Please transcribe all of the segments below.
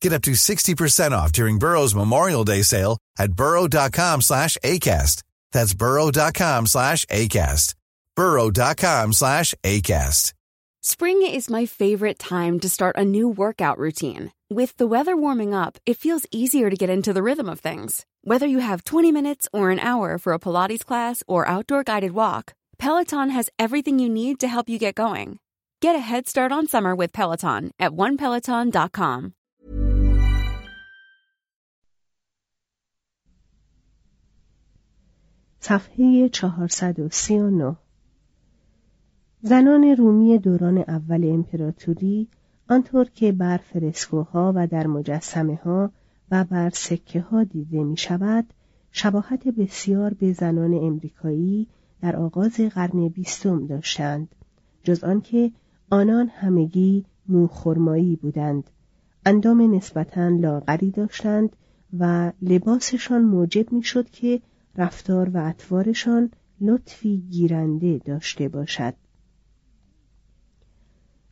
Get up to 60% off during Burrow's Memorial Day sale at burrow.com slash ACAST. That's burrow.com slash ACAST. burrow.com slash ACAST. Spring is my favorite time to start a new workout routine. With the weather warming up, it feels easier to get into the rhythm of things. Whether you have 20 minutes or an hour for a Pilates class or outdoor guided walk, Peloton has everything you need to help you get going. Get a head start on summer with Peloton at onepeloton.com. صفحه 439 زنان رومی دوران اول امپراتوری آنطور که بر فرسکوها و در مجسمه ها و بر سکه ها دیده می شود شباهت بسیار به زنان امریکایی در آغاز قرن بیستم داشتند جز آنکه آنان همگی موخرمایی بودند اندام نسبتا لاغری داشتند و لباسشان موجب می‌شد که رفتار و اطوارشان لطفی گیرنده داشته باشد.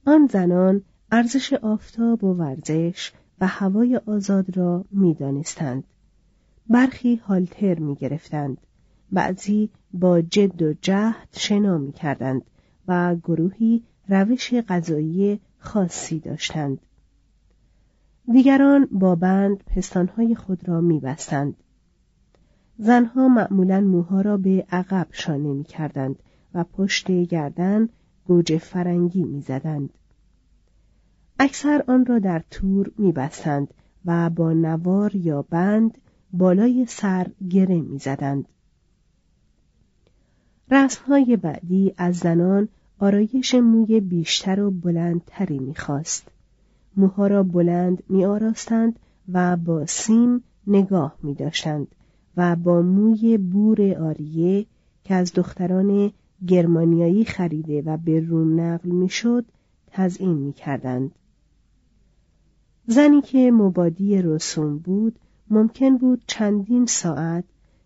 آن زنان ارزش آفتاب و ورزش و هوای آزاد را می‌دانستند. برخی هالتر می گرفتند بعضی با جد و جهد شنا می کردند و گروهی روش غذایی خاصی داشتند. دیگران با بند پستانهای خود را می بستند. زنها معمولا موها را به عقب شانه می کردند و پشت گردن گوجه فرنگی می زدند. اکثر آن را در تور می بستند و با نوار یا بند بالای سر گره می زدند. رسمهای بعدی از زنان آرایش موی بیشتر و بلندتری می‌خواست. موها را بلند می آراستند و با سیم نگاه می داشتند و با موی بور آریه که از دختران گرمانیایی خریده و به روم نقل می‌شد تزئین می کردند. زنی که مبادی رسوم بود ممکن بود چندین ساعت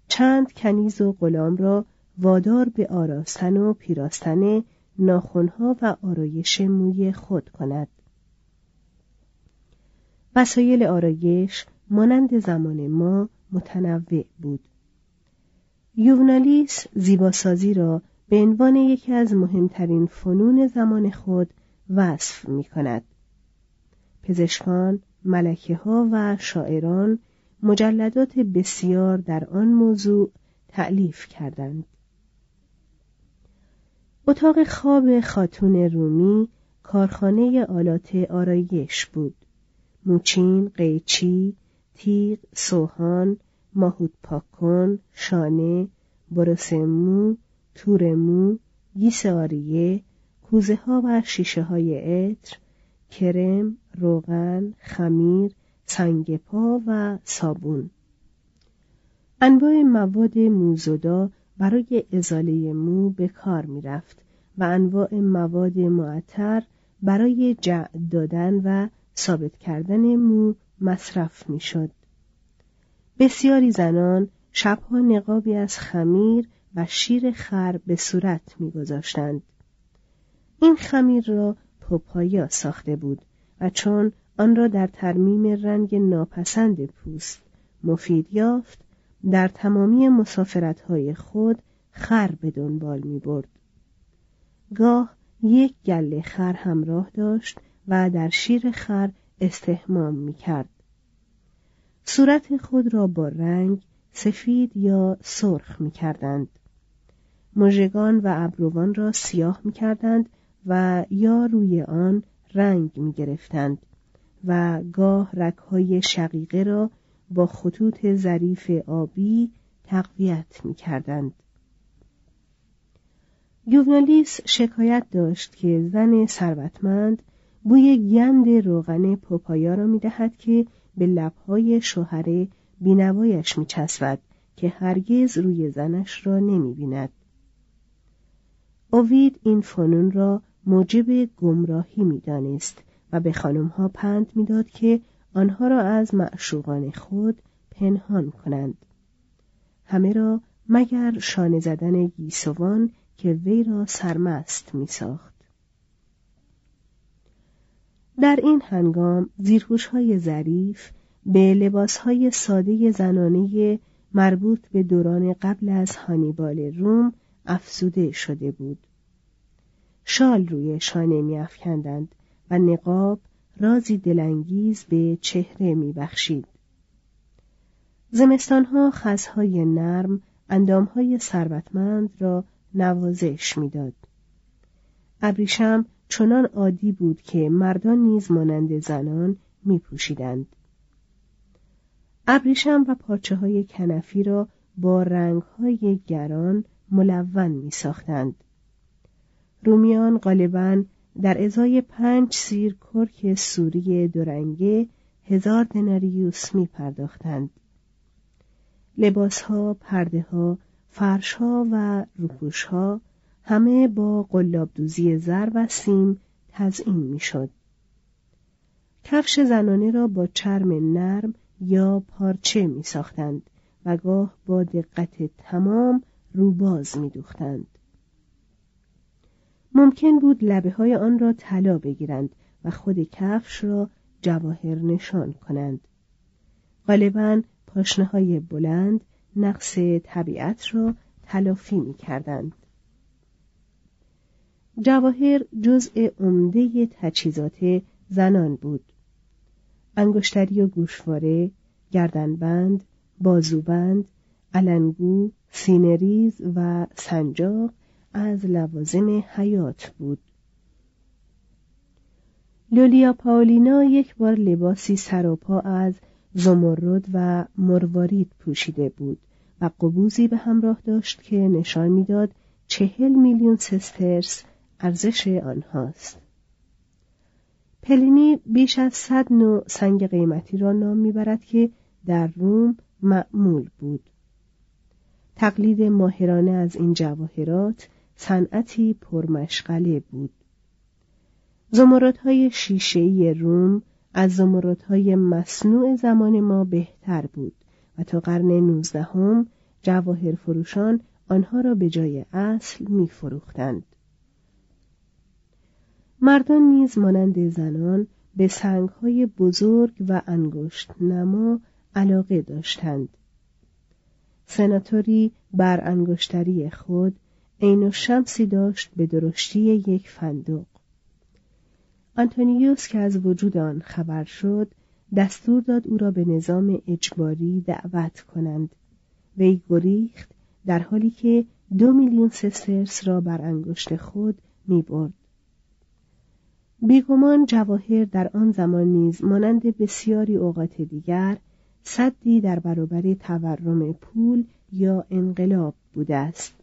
چند کنیز و غلام را وادار به آراستن و پیراستن ناخونها و آرایش موی خود کند. وسایل آرایش مانند زمان ما متنوع بود. یونالیس زیباسازی را به عنوان یکی از مهمترین فنون زمان خود وصف می کند. پزشکان، ملکه ها و شاعران مجلدات بسیار در آن موضوع تعلیف کردند. اتاق خواب خاتون رومی کارخانه آلات آرایش بود. موچین، قیچی، تیغ، سوهان، ماهود پاکن، شانه، برس مو تور مو گیس آریه کوزه ها و شیشه های عطر کرم روغن خمیر سنگ پا و صابون. انواع مواد موزودا برای ازاله مو به کار می رفت و انواع مواد معطر برای جعد دادن و ثابت کردن مو مصرف می شد. بسیاری زنان شبها نقابی از خمیر و شیر خر به صورت میگذاشتند. این خمیر را پوپایا ساخته بود و چون آن را در ترمیم رنگ ناپسند پوست مفید یافت در تمامی مسافرتهای خود خر به دنبال می برد. گاه یک گله خر همراه داشت و در شیر خر استهمام می کرد. صورت خود را با رنگ سفید یا سرخ می کردند. مژگان و ابروان را سیاه می کردند و یا روی آن رنگ می گرفتند و گاه رکهای شقیقه را با خطوط ظریف آبی تقویت می کردند. یوونالیس شکایت داشت که زن ثروتمند بوی گند روغن پوپایا را می دهد که به لبهای شوهر بینوایش می چسبد که هرگز روی زنش را نمی بیند. اوید این فنون را موجب گمراهی می دانست و به خانمها پند می‌داد که آنها را از معشوقان خود پنهان کنند. همه را مگر شانه زدن گیسوان که وی را سرمست می ساخت. در این هنگام زیرهوش های ظریف به لباس های ساده زنانه مربوط به دوران قبل از هانیبال روم افزوده شده بود. شال روی شانه میافکندند و نقاب رازی دلانگیز به چهره میبخشید. زمستانها خزهای نرم اندامهای ثروتمند را نوازش می‌داد. ابریشم چنان عادی بود که مردان نیز مانند زنان می پوشیدند. ابریشم و پارچه های کنفی را با رنگ های گران ملون می ساختند. رومیان غالبا در ازای پنج سیر کرک سوری دورنگه هزار دناریوس می پرداختند. لباس ها، پرده ها، فرش ها و روپوش ها همه با قلاب دوزی زر و سیم تزئین می‌شد. کفش زنانه را با چرم نرم یا پارچه می ساختند و گاه با دقت تمام روباز می دوختند. ممکن بود لبه های آن را طلا بگیرند و خود کفش را جواهر نشان کنند. غالبا پاشنه های بلند نقص طبیعت را تلافی می کردند. جواهر جزء عمده تجهیزات زنان بود. انگشتری و گوشواره، گردنبند، بازوبند، النگو، سینه‌ریز و سنجاق از لوازم حیات بود. لولیا پاولینا یک بار لباسی سر و پا از زمرد و مروارید پوشیده بود و قبوضی به همراه داشت که نشان می‌داد چهل میلیون سسترس ارزش آنهاست. پلینی بیش از صد نوع سنگ قیمتی را نام می‌برد که در روم معمول بود. تقلید ماهرانه از این جواهرات صنعتی پرمشغله بود. زمردهای شیشهای روم از زمردهای مصنوع زمان ما بهتر بود و تا قرن نوزدهم جواهر فروشان آنها را به جای اصل می فروختند. مردان نیز مانند زنان به سنگهای بزرگ و انگشت نما علاقه داشتند. سناتوری بر انگشتری خود عین شمسی داشت به درشتی یک فندق. آنتونیوس که از وجود آن خبر شد دستور داد او را به نظام اجباری دعوت کنند وی گریخت در حالی که دو میلیون سسترس را بر انگشت خود می برد. بیگمان جواهر در آن زمان نیز مانند بسیاری اوقات دیگر صدی در برابر تورم پول یا انقلاب بوده است.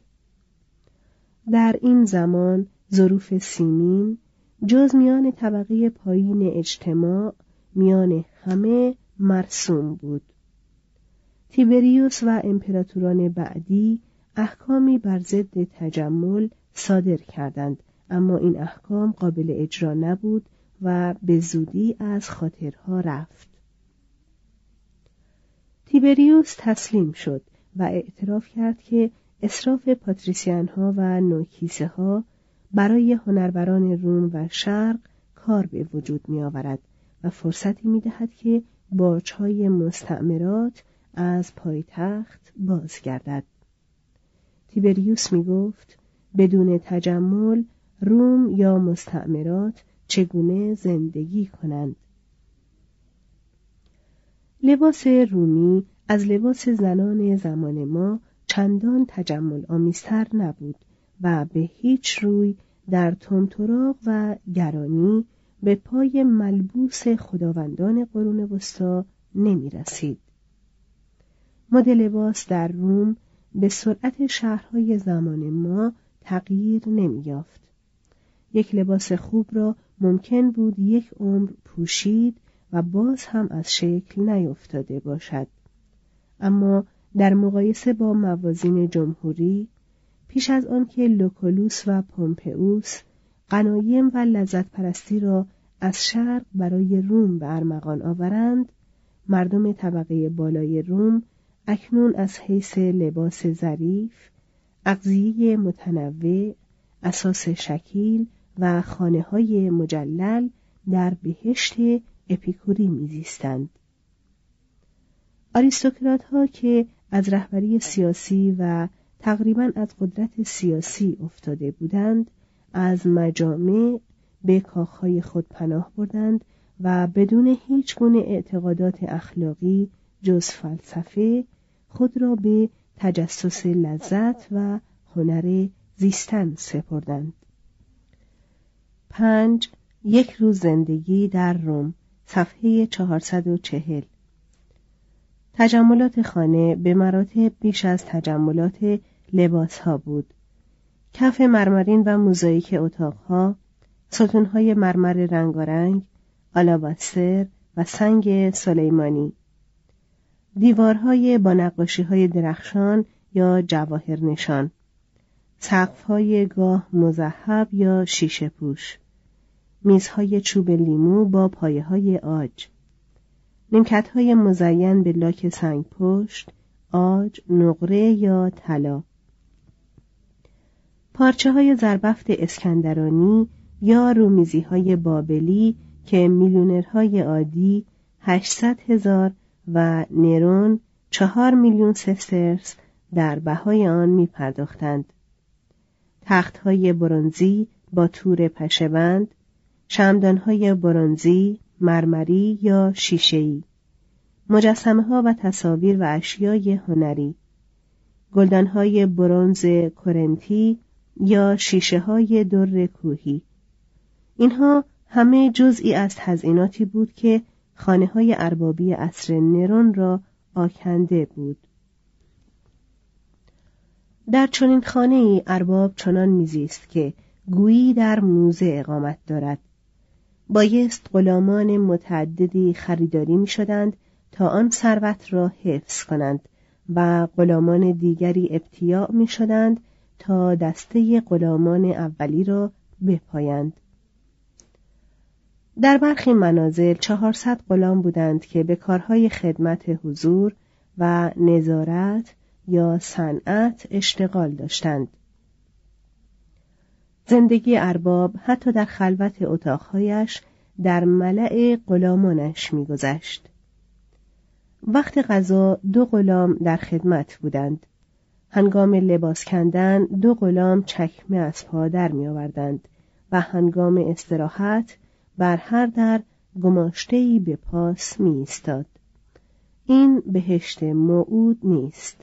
در این زمان ظروف سیمین جز میان طبقه پایین اجتماع میان همه مرسوم بود. تیبریوس و امپراتوران بعدی احکامی بر ضد تجمل صادر کردند اما این احکام قابل اجرا نبود و به زودی از خاطرها رفت تیبریوس تسلیم شد و اعتراف کرد که اصراف پاتریسیان ها و نوکیسه ها برای هنربران روم و شرق کار به وجود می آورد و فرصتی می دهد که باچهای مستعمرات از پایتخت بازگردد. تیبریوس می گفت بدون تجمل روم یا مستعمرات چگونه زندگی کنند. لباس رومی از لباس زنان زمان ما چندان تجمل آمیزتر نبود و به هیچ روی در تنتراغ و گرانی به پای ملبوس خداوندان قرون وسطا نمی رسید. مد لباس در روم به سرعت شهرهای زمان ما تغییر نمی یافت. یک لباس خوب را ممکن بود یک عمر پوشید و باز هم از شکل نیفتاده باشد. اما در مقایسه با موازین جمهوری پیش از آنکه لوکولوس و پومپئوس قنایم و لذت پرستی را از شرق برای روم به ارمغان آورند مردم طبقه بالای روم اکنون از حیث لباس ظریف اغذیه متنوع اساس شکیل و خانه های مجلل در بهشت اپیکوری میزیستند. آریستوکرات ها که از رهبری سیاسی و تقریبا از قدرت سیاسی افتاده بودند از مجامع به کاخهای خود پناه بردند و بدون هیچ گونه اعتقادات اخلاقی جز فلسفه خود را به تجسس لذت و هنر زیستن سپردند. پنج یک روز زندگی در روم صفحه 440 تجملات خانه به مراتب بیش از تجملات لباس ها بود. کف مرمرین و موزاییک اتاقها ستونهای مرمر رنگارنگ آلاباستر و سنگ سلیمانی. دیوارهای با نقاشی های درخشان یا جواهر نشان سقفهای گاه مذهب یا شیشه پوش. میزهای چوب لیمو با پایه های آج نیمکت های مزین به لاک سنگ پشت آج نقره یا طلا پارچه های زربفت اسکندرانی یا رومیزی های بابلی که میلیونرهای عادی 800 هزار و نرون چهار میلیون سسترس در بهای آن می پرداختند. تخت های برونزی با تور پشبند، شمدان های برونزی، مرمری یا شیشه‌ای، مجسمه ها و تصاویر و اشیای هنری، گلدان های برونز کرنتی یا شیشه های در کوهی. اینها همه جزئی از تزئیناتی بود که خانه های اربابی اصر نرون را آکنده بود. در چنین خانه ای ارباب چنان میزیست که گویی در موزه اقامت دارد. بایست غلامان متعددی خریداری می شدند تا آن ثروت را حفظ کنند و غلامان دیگری ابتیاع می شدند تا دسته غلامان اولی را بپایند. در برخی منازل چهارصد غلام بودند که به کارهای خدمت حضور و نظارت یا صنعت اشتغال داشتند. زندگی ارباب حتی در خلوت اتاقهایش در ملع غلامانش میگذشت. وقت غذا دو غلام در خدمت بودند. هنگام لباس کندن دو غلام چکمه از پا در می آوردند و هنگام استراحت بر هر در گماشتهای به پاس می. این بهشت موعود نیست.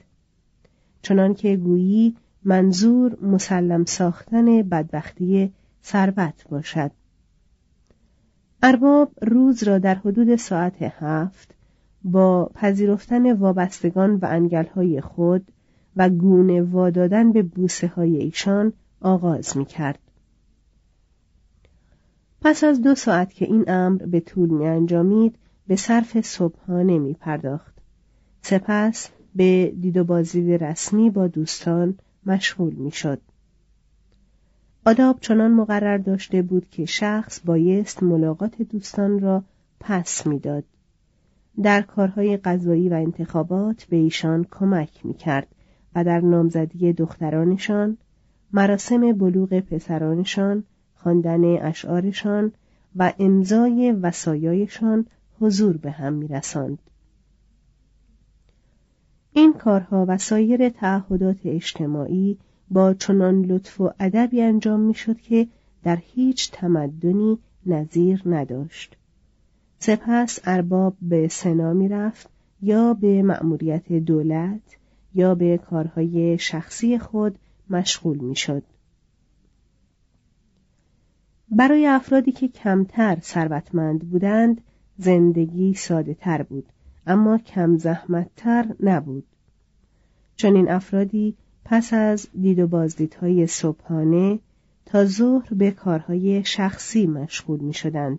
چنانکه گویی منظور مسلم ساختن بدبختی ثروت باشد. ارباب روز را در حدود ساعت هفت با پذیرفتن وابستگان و انگلهای خود و گونه وادادن به بوسه های ایشان آغاز می کرد. پس از دو ساعت که این امر به طول می انجامید به صرف صبحانه می پرداخت. سپس به دید و بازدید رسمی با دوستان مشغول می شد. آداب چنان مقرر داشته بود که شخص بایست ملاقات دوستان را پس می‌داد. در کارهای غذایی و انتخابات به ایشان کمک می کرد و در نامزدی دخترانشان، مراسم بلوغ پسرانشان، خواندن اشعارشان و امضای وسایایشان حضور به هم می رسند. این کارها و سایر تعهدات اجتماعی با چنان لطف و ادبی انجام می‌شد که در هیچ تمدنی نظیر نداشت سپس ارباب به سنا می رفت یا به مأموریت دولت یا به کارهای شخصی خود مشغول می شد. برای افرادی که کمتر ثروتمند بودند زندگی ساده تر بود اما کم زحمتتر نبود چون این افرادی پس از دید و بازدیدهای صبحانه تا ظهر به کارهای شخصی مشغول می شدند.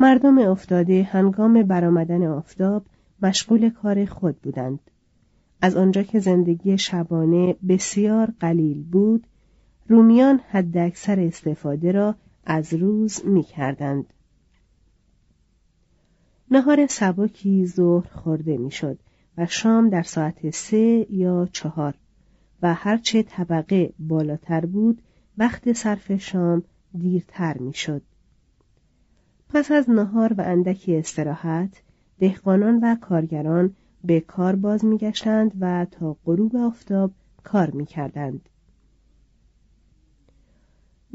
مردم افتاده هنگام برآمدن آفتاب مشغول کار خود بودند. از آنجا که زندگی شبانه بسیار قلیل بود، رومیان حداکثر استفاده را از روز می کردند. نهار سبکی ظهر خورده می‌شد و شام در ساعت سه یا چهار و هرچه طبقه بالاتر بود وقت صرف شام دیرتر می‌شد. پس از نهار و اندکی استراحت دهقانان و کارگران به کار باز میگشتند و تا غروب آفتاب کار می‌کردند.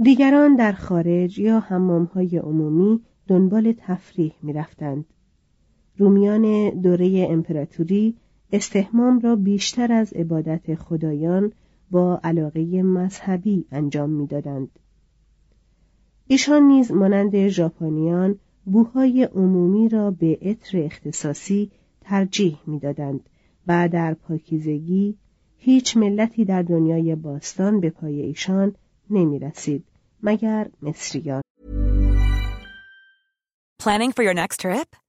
دیگران در خارج یا حمامهای عمومی دنبال تفریح می‌رفتند. رومیان دوره امپراتوری استحمام را بیشتر از عبادت خدایان با علاقه مذهبی انجام می‌دادند. ایشان نیز مانند ژاپنیان بوهای عمومی را به عطر اختصاصی ترجیح می‌دادند و در پاکیزگی هیچ ملتی در دنیای باستان به پای ایشان نمی رسید مگر مصریان. Planning for your next trip?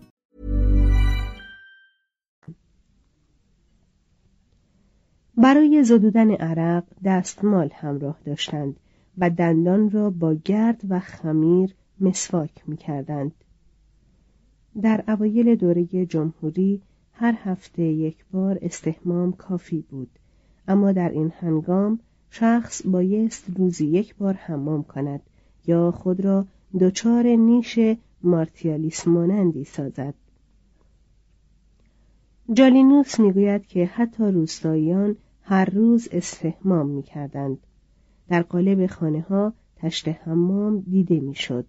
برای زدودن عرق دستمال همراه داشتند و دندان را با گرد و خمیر مسواک می کردند. در اوایل دوره جمهوری هر هفته یک بار استحمام کافی بود اما در این هنگام شخص بایست روزی یک بار حمام کند یا خود را دچار نیش مارتیالیس مانندی سازد جالینوس می‌گوید که حتی روستاییان هر روز استحمام می‌کردند در قالب خانه ها تشت حمام دیده می‌شد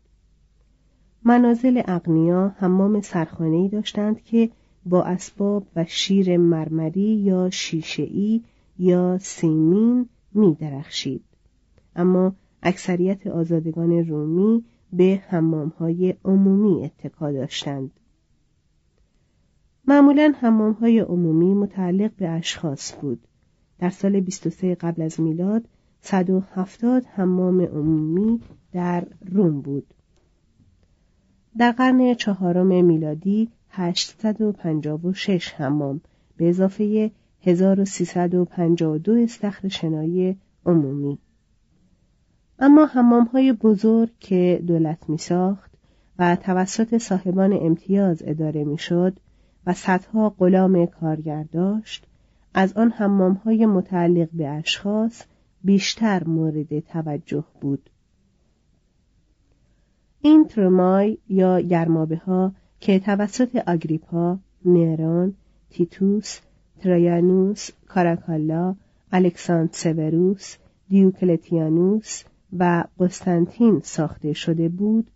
منازل اغنیا حمام سرخانه‌ای داشتند که با اسباب و شیر مرمری یا شیشهای یا سیمین می درخشید. اما اکثریت آزادگان رومی به حمامهای عمومی اتکا داشتند. معمولا حمامهای عمومی متعلق به اشخاص بود. در سال 23 قبل از میلاد 170 حمام عمومی در روم بود. در قرن چهارم میلادی 856 حمام به اضافه 1352 استخر شنایی عمومی اما حمام های بزرگ که دولت می ساخت و توسط صاحبان امتیاز اداره می شد و صدها غلام کارگر داشت از آن حمام های متعلق به اشخاص بیشتر مورد توجه بود این ترمای یا گرمابه ها که توسط آگریپا، نیرون، تیتوس، ترایانوس، کاراکالا، الکساندر سوروس، دیوکلتیانوس و قسطنطین ساخته شده بود،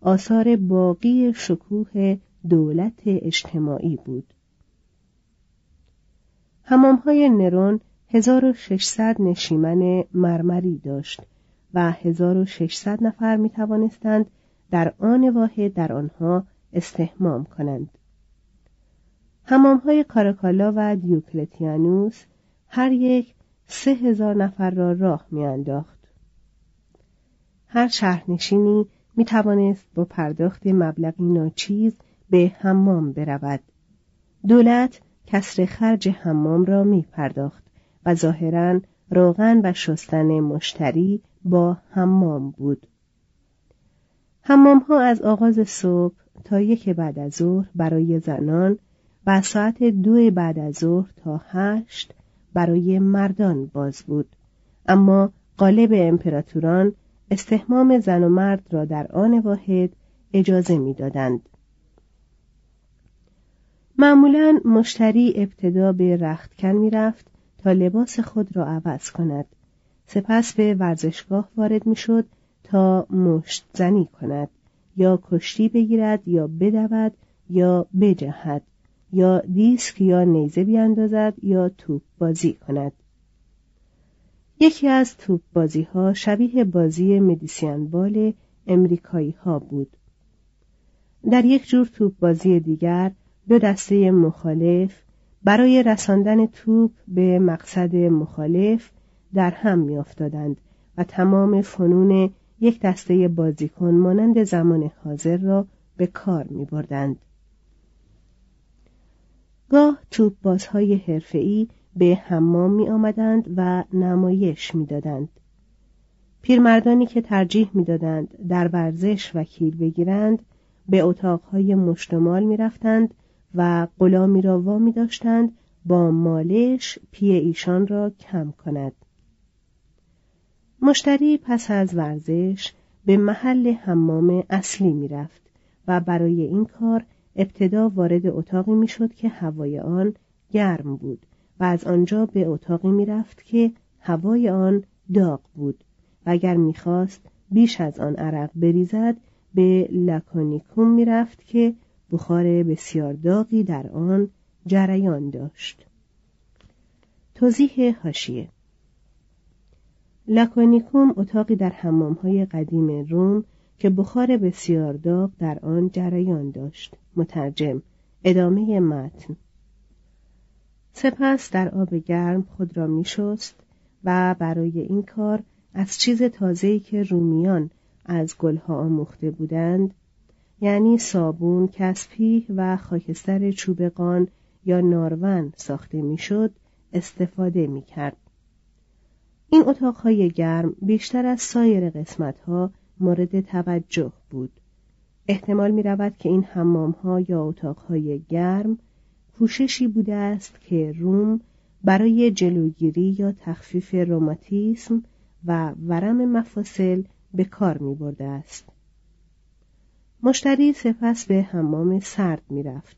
آثار باقی شکوه دولت اجتماعی بود. همام های نرون 1600 نشیمن مرمری داشت و 1600 نفر می توانستند در آن واحد در آنها استحمام کنند. همام های کاراکالا و دیوکلتیانوس هر یک سه هزار نفر را راه میانداخت. هر شهرنشینی می توانست با پرداخت مبلغی ناچیز به حمام برود. دولت کسر خرج حمام را می پرداخت و ظاهرا روغن و شستن مشتری با حمام بود. حمام ها از آغاز صبح تا یک بعد از ظهر برای زنان و ساعت دو بعد از ظهر تا هشت برای مردان باز بود اما قالب امپراتوران استحمام زن و مرد را در آن واحد اجازه می‌دادند. معمولا مشتری ابتدا به رختکن می‌رفت تا لباس خود را عوض کند. سپس به ورزشگاه وارد می‌شد تا مشت زنی کند. یا کشتی بگیرد یا بدود یا بجهد. یا دیسک یا نیزه بیاندازد یا توپ بازی کند. یکی از توپ بازی ها شبیه بازی مدیسیان بال امریکایی ها بود. در یک جور توپ بازی دیگر دو دسته مخالف برای رساندن توپ به مقصد مخالف در هم میافتادند و تمام فنون یک دسته بازیکن مانند زمان حاضر را به کار می بردند. گاه توپ بازهای حرفه‌ای به حمام می آمدند و نمایش می دادند. پیرمردانی که ترجیح می دادند در ورزش وکیل بگیرند به اتاقهای مشتمال می رفتند و غلامی را وامی داشتند با مالش پی ایشان را کم کند. مشتری پس از ورزش به محل حمام اصلی می رفت و برای این کار ابتدا وارد اتاقی می‌شد که هوای آن گرم بود و از آنجا به اتاقی می‌رفت که هوای آن داغ بود و اگر می‌خواست بیش از آن عرق بریزد به لکونیکوم می‌رفت که بخار بسیار داغی در آن جریان داشت. توضیح هاشیه لکونیکوم اتاقی در های قدیم روم که بخار بسیار داغ در آن جریان داشت. مترجم ادامه متن. سپس در آب گرم خود را می شست و برای این کار از چیز تازه‌ای که رومیان از گلها آموخته بودند یعنی صابون، کسپی و خاکستر چوبقان یا نارون ساخته می‌شد استفاده می کرد. این اتاقهای گرم بیشتر از سایر قسمتها مورد توجه بود. احتمال می رود که این حمام ها یا اتاقهای گرم کوششی بوده است که روم برای جلوگیری یا تخفیف روماتیسم و ورم مفاصل به کار می برده است. مشتری سپس به حمام سرد می رفت.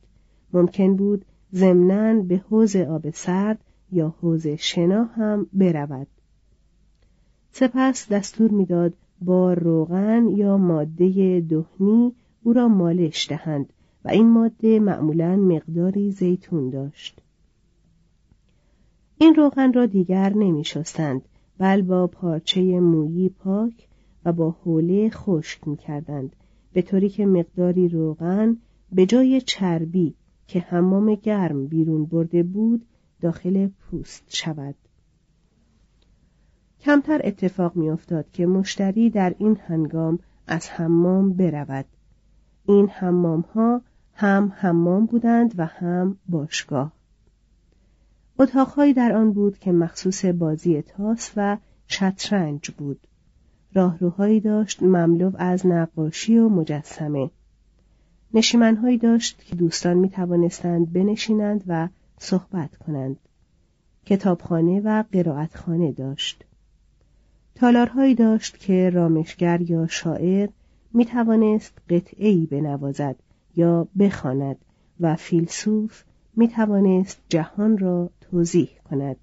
ممکن بود ضمناً به حوز آب سرد یا حوز شنا هم برود. سپس دستور می‌داد با روغن یا ماده دهنی او را مالش دهند و این ماده معمولا مقداری زیتون داشت. این روغن را دیگر نمی شستند بل با پارچه مویی پاک و با حوله خشک می کردند به طوری که مقداری روغن به جای چربی که حمام گرم بیرون برده بود داخل پوست شود. کمتر اتفاق میافتاد که مشتری در این هنگام از حمام برود. این حمام ها هم حمام بودند و هم باشگاه. اتاقهایی در آن بود که مخصوص بازی تاس و شطرنج بود. راهروهایی داشت مملو از نقاشی و مجسمه. نشیمنهایی داشت که دوستان می توانستند بنشینند و صحبت کنند. کتابخانه و قرائتخانه داشت. تالارهایی داشت که رامشگر یا شاعر می توانست قطعی بنوازد یا بخواند و فیلسوف می توانست جهان را توضیح کند.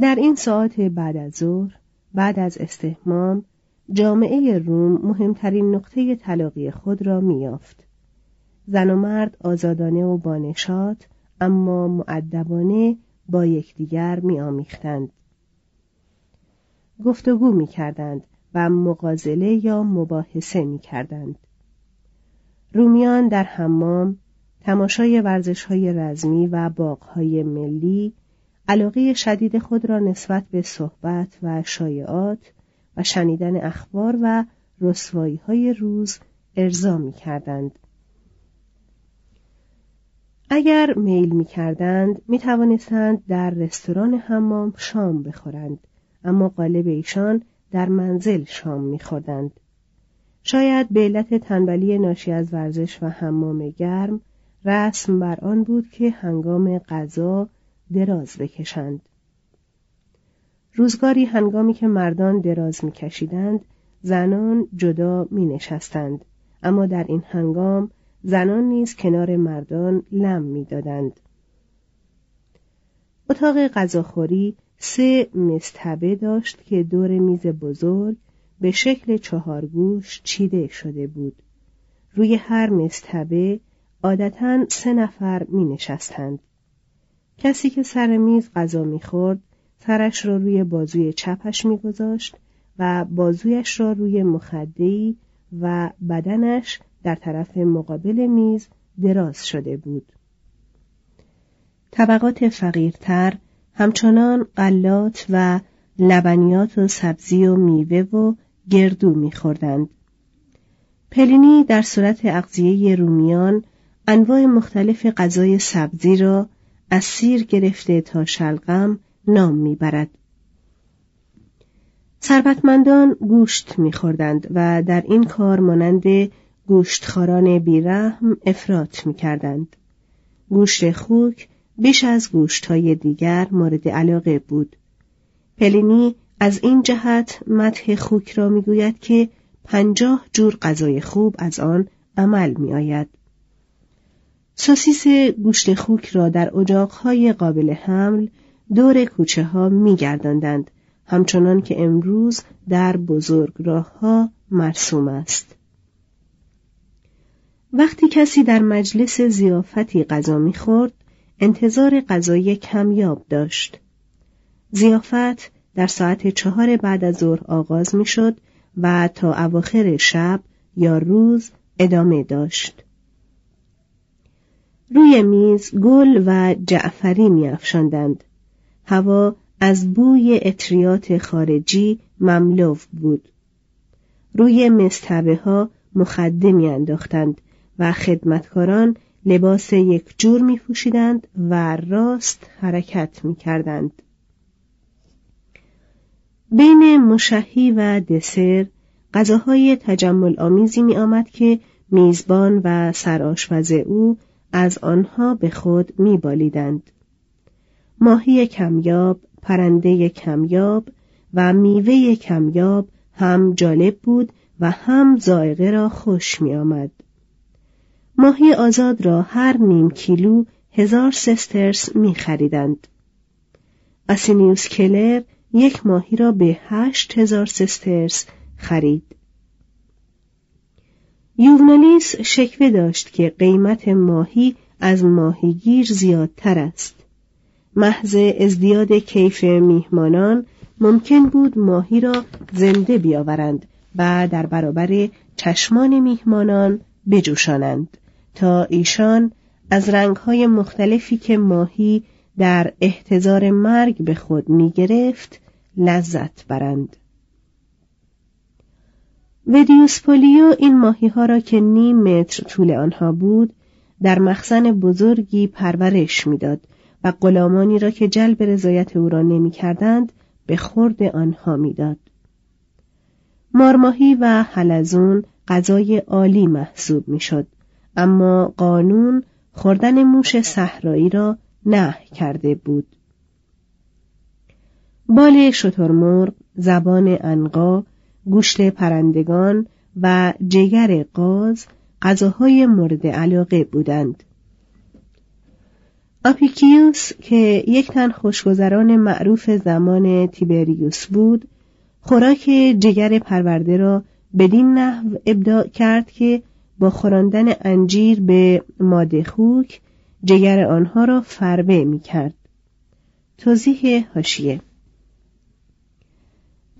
در این ساعت بعد از ظهر بعد از استحمام جامعه روم مهمترین نقطه تلاقی خود را میافت زن و مرد آزادانه و بانشات اما معدبانه با یکدیگر میآمیختند. گفتگو می‌کردند و مقازله یا مباحثه می‌کردند. رومیان در حمام تماشای ورزش های رزمی و باغهای ملی علاقه شدید خود را نسبت به صحبت و شایعات و شنیدن اخبار و رسوایی های روز ارضا می کردند. اگر میل می کردند می توانستند در رستوران حمام شام بخورند اما قالب ایشان در منزل شام می خوردند. شاید به علت تنبلی ناشی از ورزش و حمام گرم رسم بر آن بود که هنگام غذا دراز بکشند. روزگاری هنگامی که مردان دراز میکشیدند زنان جدا می نشستند اما در این هنگام زنان نیز کنار مردان لم می‌دادند. اتاق غذاخوری سه مستبه داشت که دور میز بزرگ به شکل چهارگوش چیده شده بود. روی هر مستبه عادتا سه نفر می نشستند. کسی که سر میز غذا می‌خورد سرش را روی بازوی چپش میگذاشت و بازویش را روی مخدهی و بدنش در طرف مقابل میز دراز شده بود. طبقات فقیرتر همچنان قلات و لبنیات و سبزی و میوه و گردو میخوردند. پلینی در صورت اغذیه رومیان انواع مختلف غذای سبزی را از سیر گرفته تا شلغم نام می‌برد. ثروتمندان گوشت میخوردند و در این کار مانند گوشتخاران بیرحم افراط می‌کردند. گوشت خوک بیش از گوشتهای دیگر مورد علاقه بود. پلینی از این جهت مدح خوک را می‌گوید که پنجاه جور غذای خوب از آن عمل میآید. سوسیس گوشت خوک را در اجاقهای قابل حمل دور کوچه ها می گردندند. همچنان که امروز در بزرگ راه ها مرسوم است. وقتی کسی در مجلس زیافتی غذا می‌خورد انتظار غذای کمیاب داشت زیافت در ساعت چهار بعد از ظهر آغاز می‌شد و تا اواخر شب یا روز ادامه داشت روی میز گل و جعفری میافشاندند هوا از بوی اطریات خارجی مملو بود روی مستبه ها مخده میانداختند و خدمتکاران لباس یک جور می پوشیدند و راست حرکت می کردند. بین مشهی و دسر غذاهای تجمل آمیزی می آمد که میزبان و سرآشپز او از آنها به خود می بالیدند. ماهی کمیاب، پرنده کمیاب و میوه کمیاب هم جالب بود و هم زائقه را خوش می آمد. ماهی آزاد را هر نیم کیلو هزار سسترس می خریدند. اسینیوس کلر یک ماهی را به هشت هزار سسترس خرید. یوونالیس شکوه داشت که قیمت ماهی از ماهیگیر زیادتر است. محض ازدیاد کیف میهمانان ممکن بود ماهی را زنده بیاورند و در برابر چشمان میهمانان بجوشانند. تا ایشان از رنگهای مختلفی که ماهی در احتضار مرگ به خود می گرفت لذت برند. ودیوس پولیو این ماهی ها را که نیم متر طول آنها بود در مخزن بزرگی پرورش می‌داد و غلامانی را که جلب رضایت او را نمی کردند به خورد آنها می‌داد. مارماهی و حلزون غذای عالی محسوب می‌شد اما قانون خوردن موش صحرایی را نه کرده بود بال شترمرغ زبان انقا گوشت پرندگان و جگر قاز غذاهای مورد علاقه بودند آپیکیوس که یک تن خوشگذران معروف زمان تیبریوس بود خوراک جگر پرورده را بدین نحو ابداع کرد که با خوراندن انجیر به ماده خوک جگر آنها را فربه می کرد. توضیح حاشیه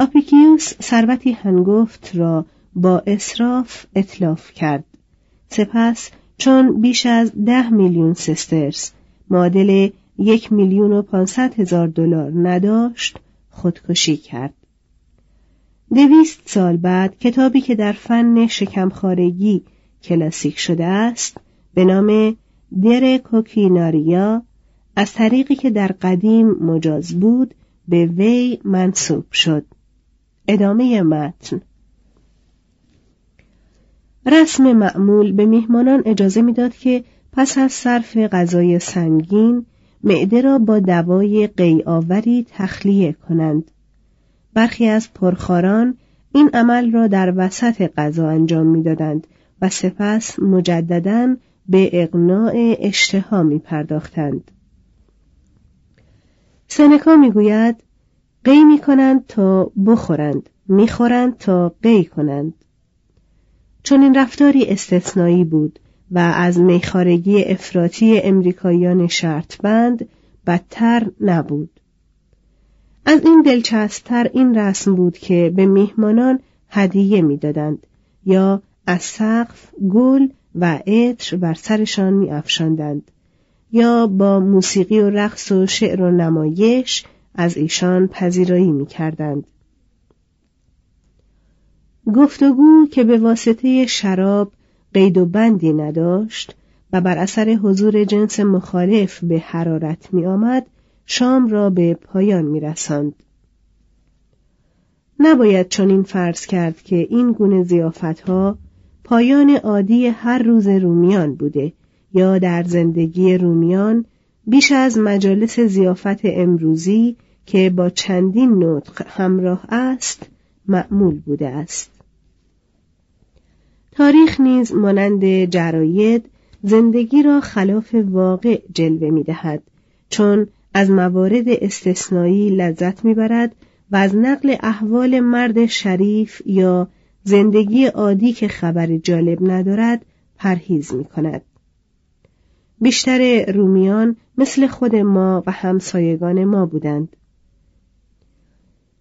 آپیکیوس ثروتی هنگفت را با اسراف اتلاف کرد. سپس چون بیش از ده میلیون سسترس معادل یک میلیون و پانصد هزار دلار نداشت خودکشی کرد. دویست سال بعد کتابی که در فن شکمخارگی کلاسیک شده است به نام در کوکیناریا از طریقی که در قدیم مجاز بود به وی منصوب شد. ادامه متن رسم معمول به میهمانان اجازه می‌داد که پس از صرف غذای سنگین معده را با دوای قیآوری تخلیه کنند برخی از پرخاران این عمل را در وسط غذا انجام می‌دادند و سپس مجددا به اقناع اشتها می پرداختند. سنکا می‌گوید قی می کنند تا بخورند می‌خورند تا قی کنند. چون این رفتاری استثنایی بود و از میخارگی افراطی امریکاییان شرط بند بدتر نبود. از این دلچسبتر این رسم بود که به میهمانان هدیه می‌دادند یا از سقف گل و عطر بر سرشان میافشاندند یا با موسیقی و رقص و شعر و نمایش از ایشان پذیرایی می‌کردند گفتگو که به واسطه شراب قید و بندی نداشت و بر اثر حضور جنس مخالف به حرارت می آمد شام را به پایان می رسند. نباید چنین فرض کرد که این گونه ها پایان عادی هر روز رومیان بوده یا در زندگی رومیان بیش از مجالس زیافت امروزی که با چندین نطق همراه است معمول بوده است تاریخ نیز مانند جراید زندگی را خلاف واقع جلوه می دهد چون از موارد استثنایی لذت می‌برد و از نقل احوال مرد شریف یا زندگی عادی که خبر جالب ندارد پرهیز می کند. بیشتر رومیان مثل خود ما و همسایگان ما بودند.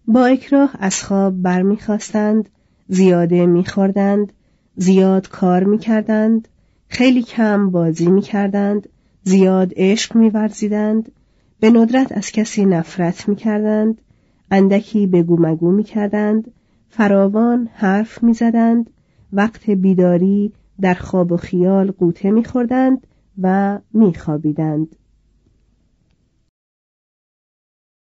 با اکراه از خواب برمیخواستند، زیاده میخوردند، زیاد کار می‌کردند، خیلی کم بازی می‌کردند، زیاد عشق میورزیدند، به ندرت از کسی نفرت می‌کردند، اندکی بگو مگو می‌کردند، فراوان حرف می‌زدند، وقت بیداری در خواب و خیال قوطه میخوردند و میخوابیدند.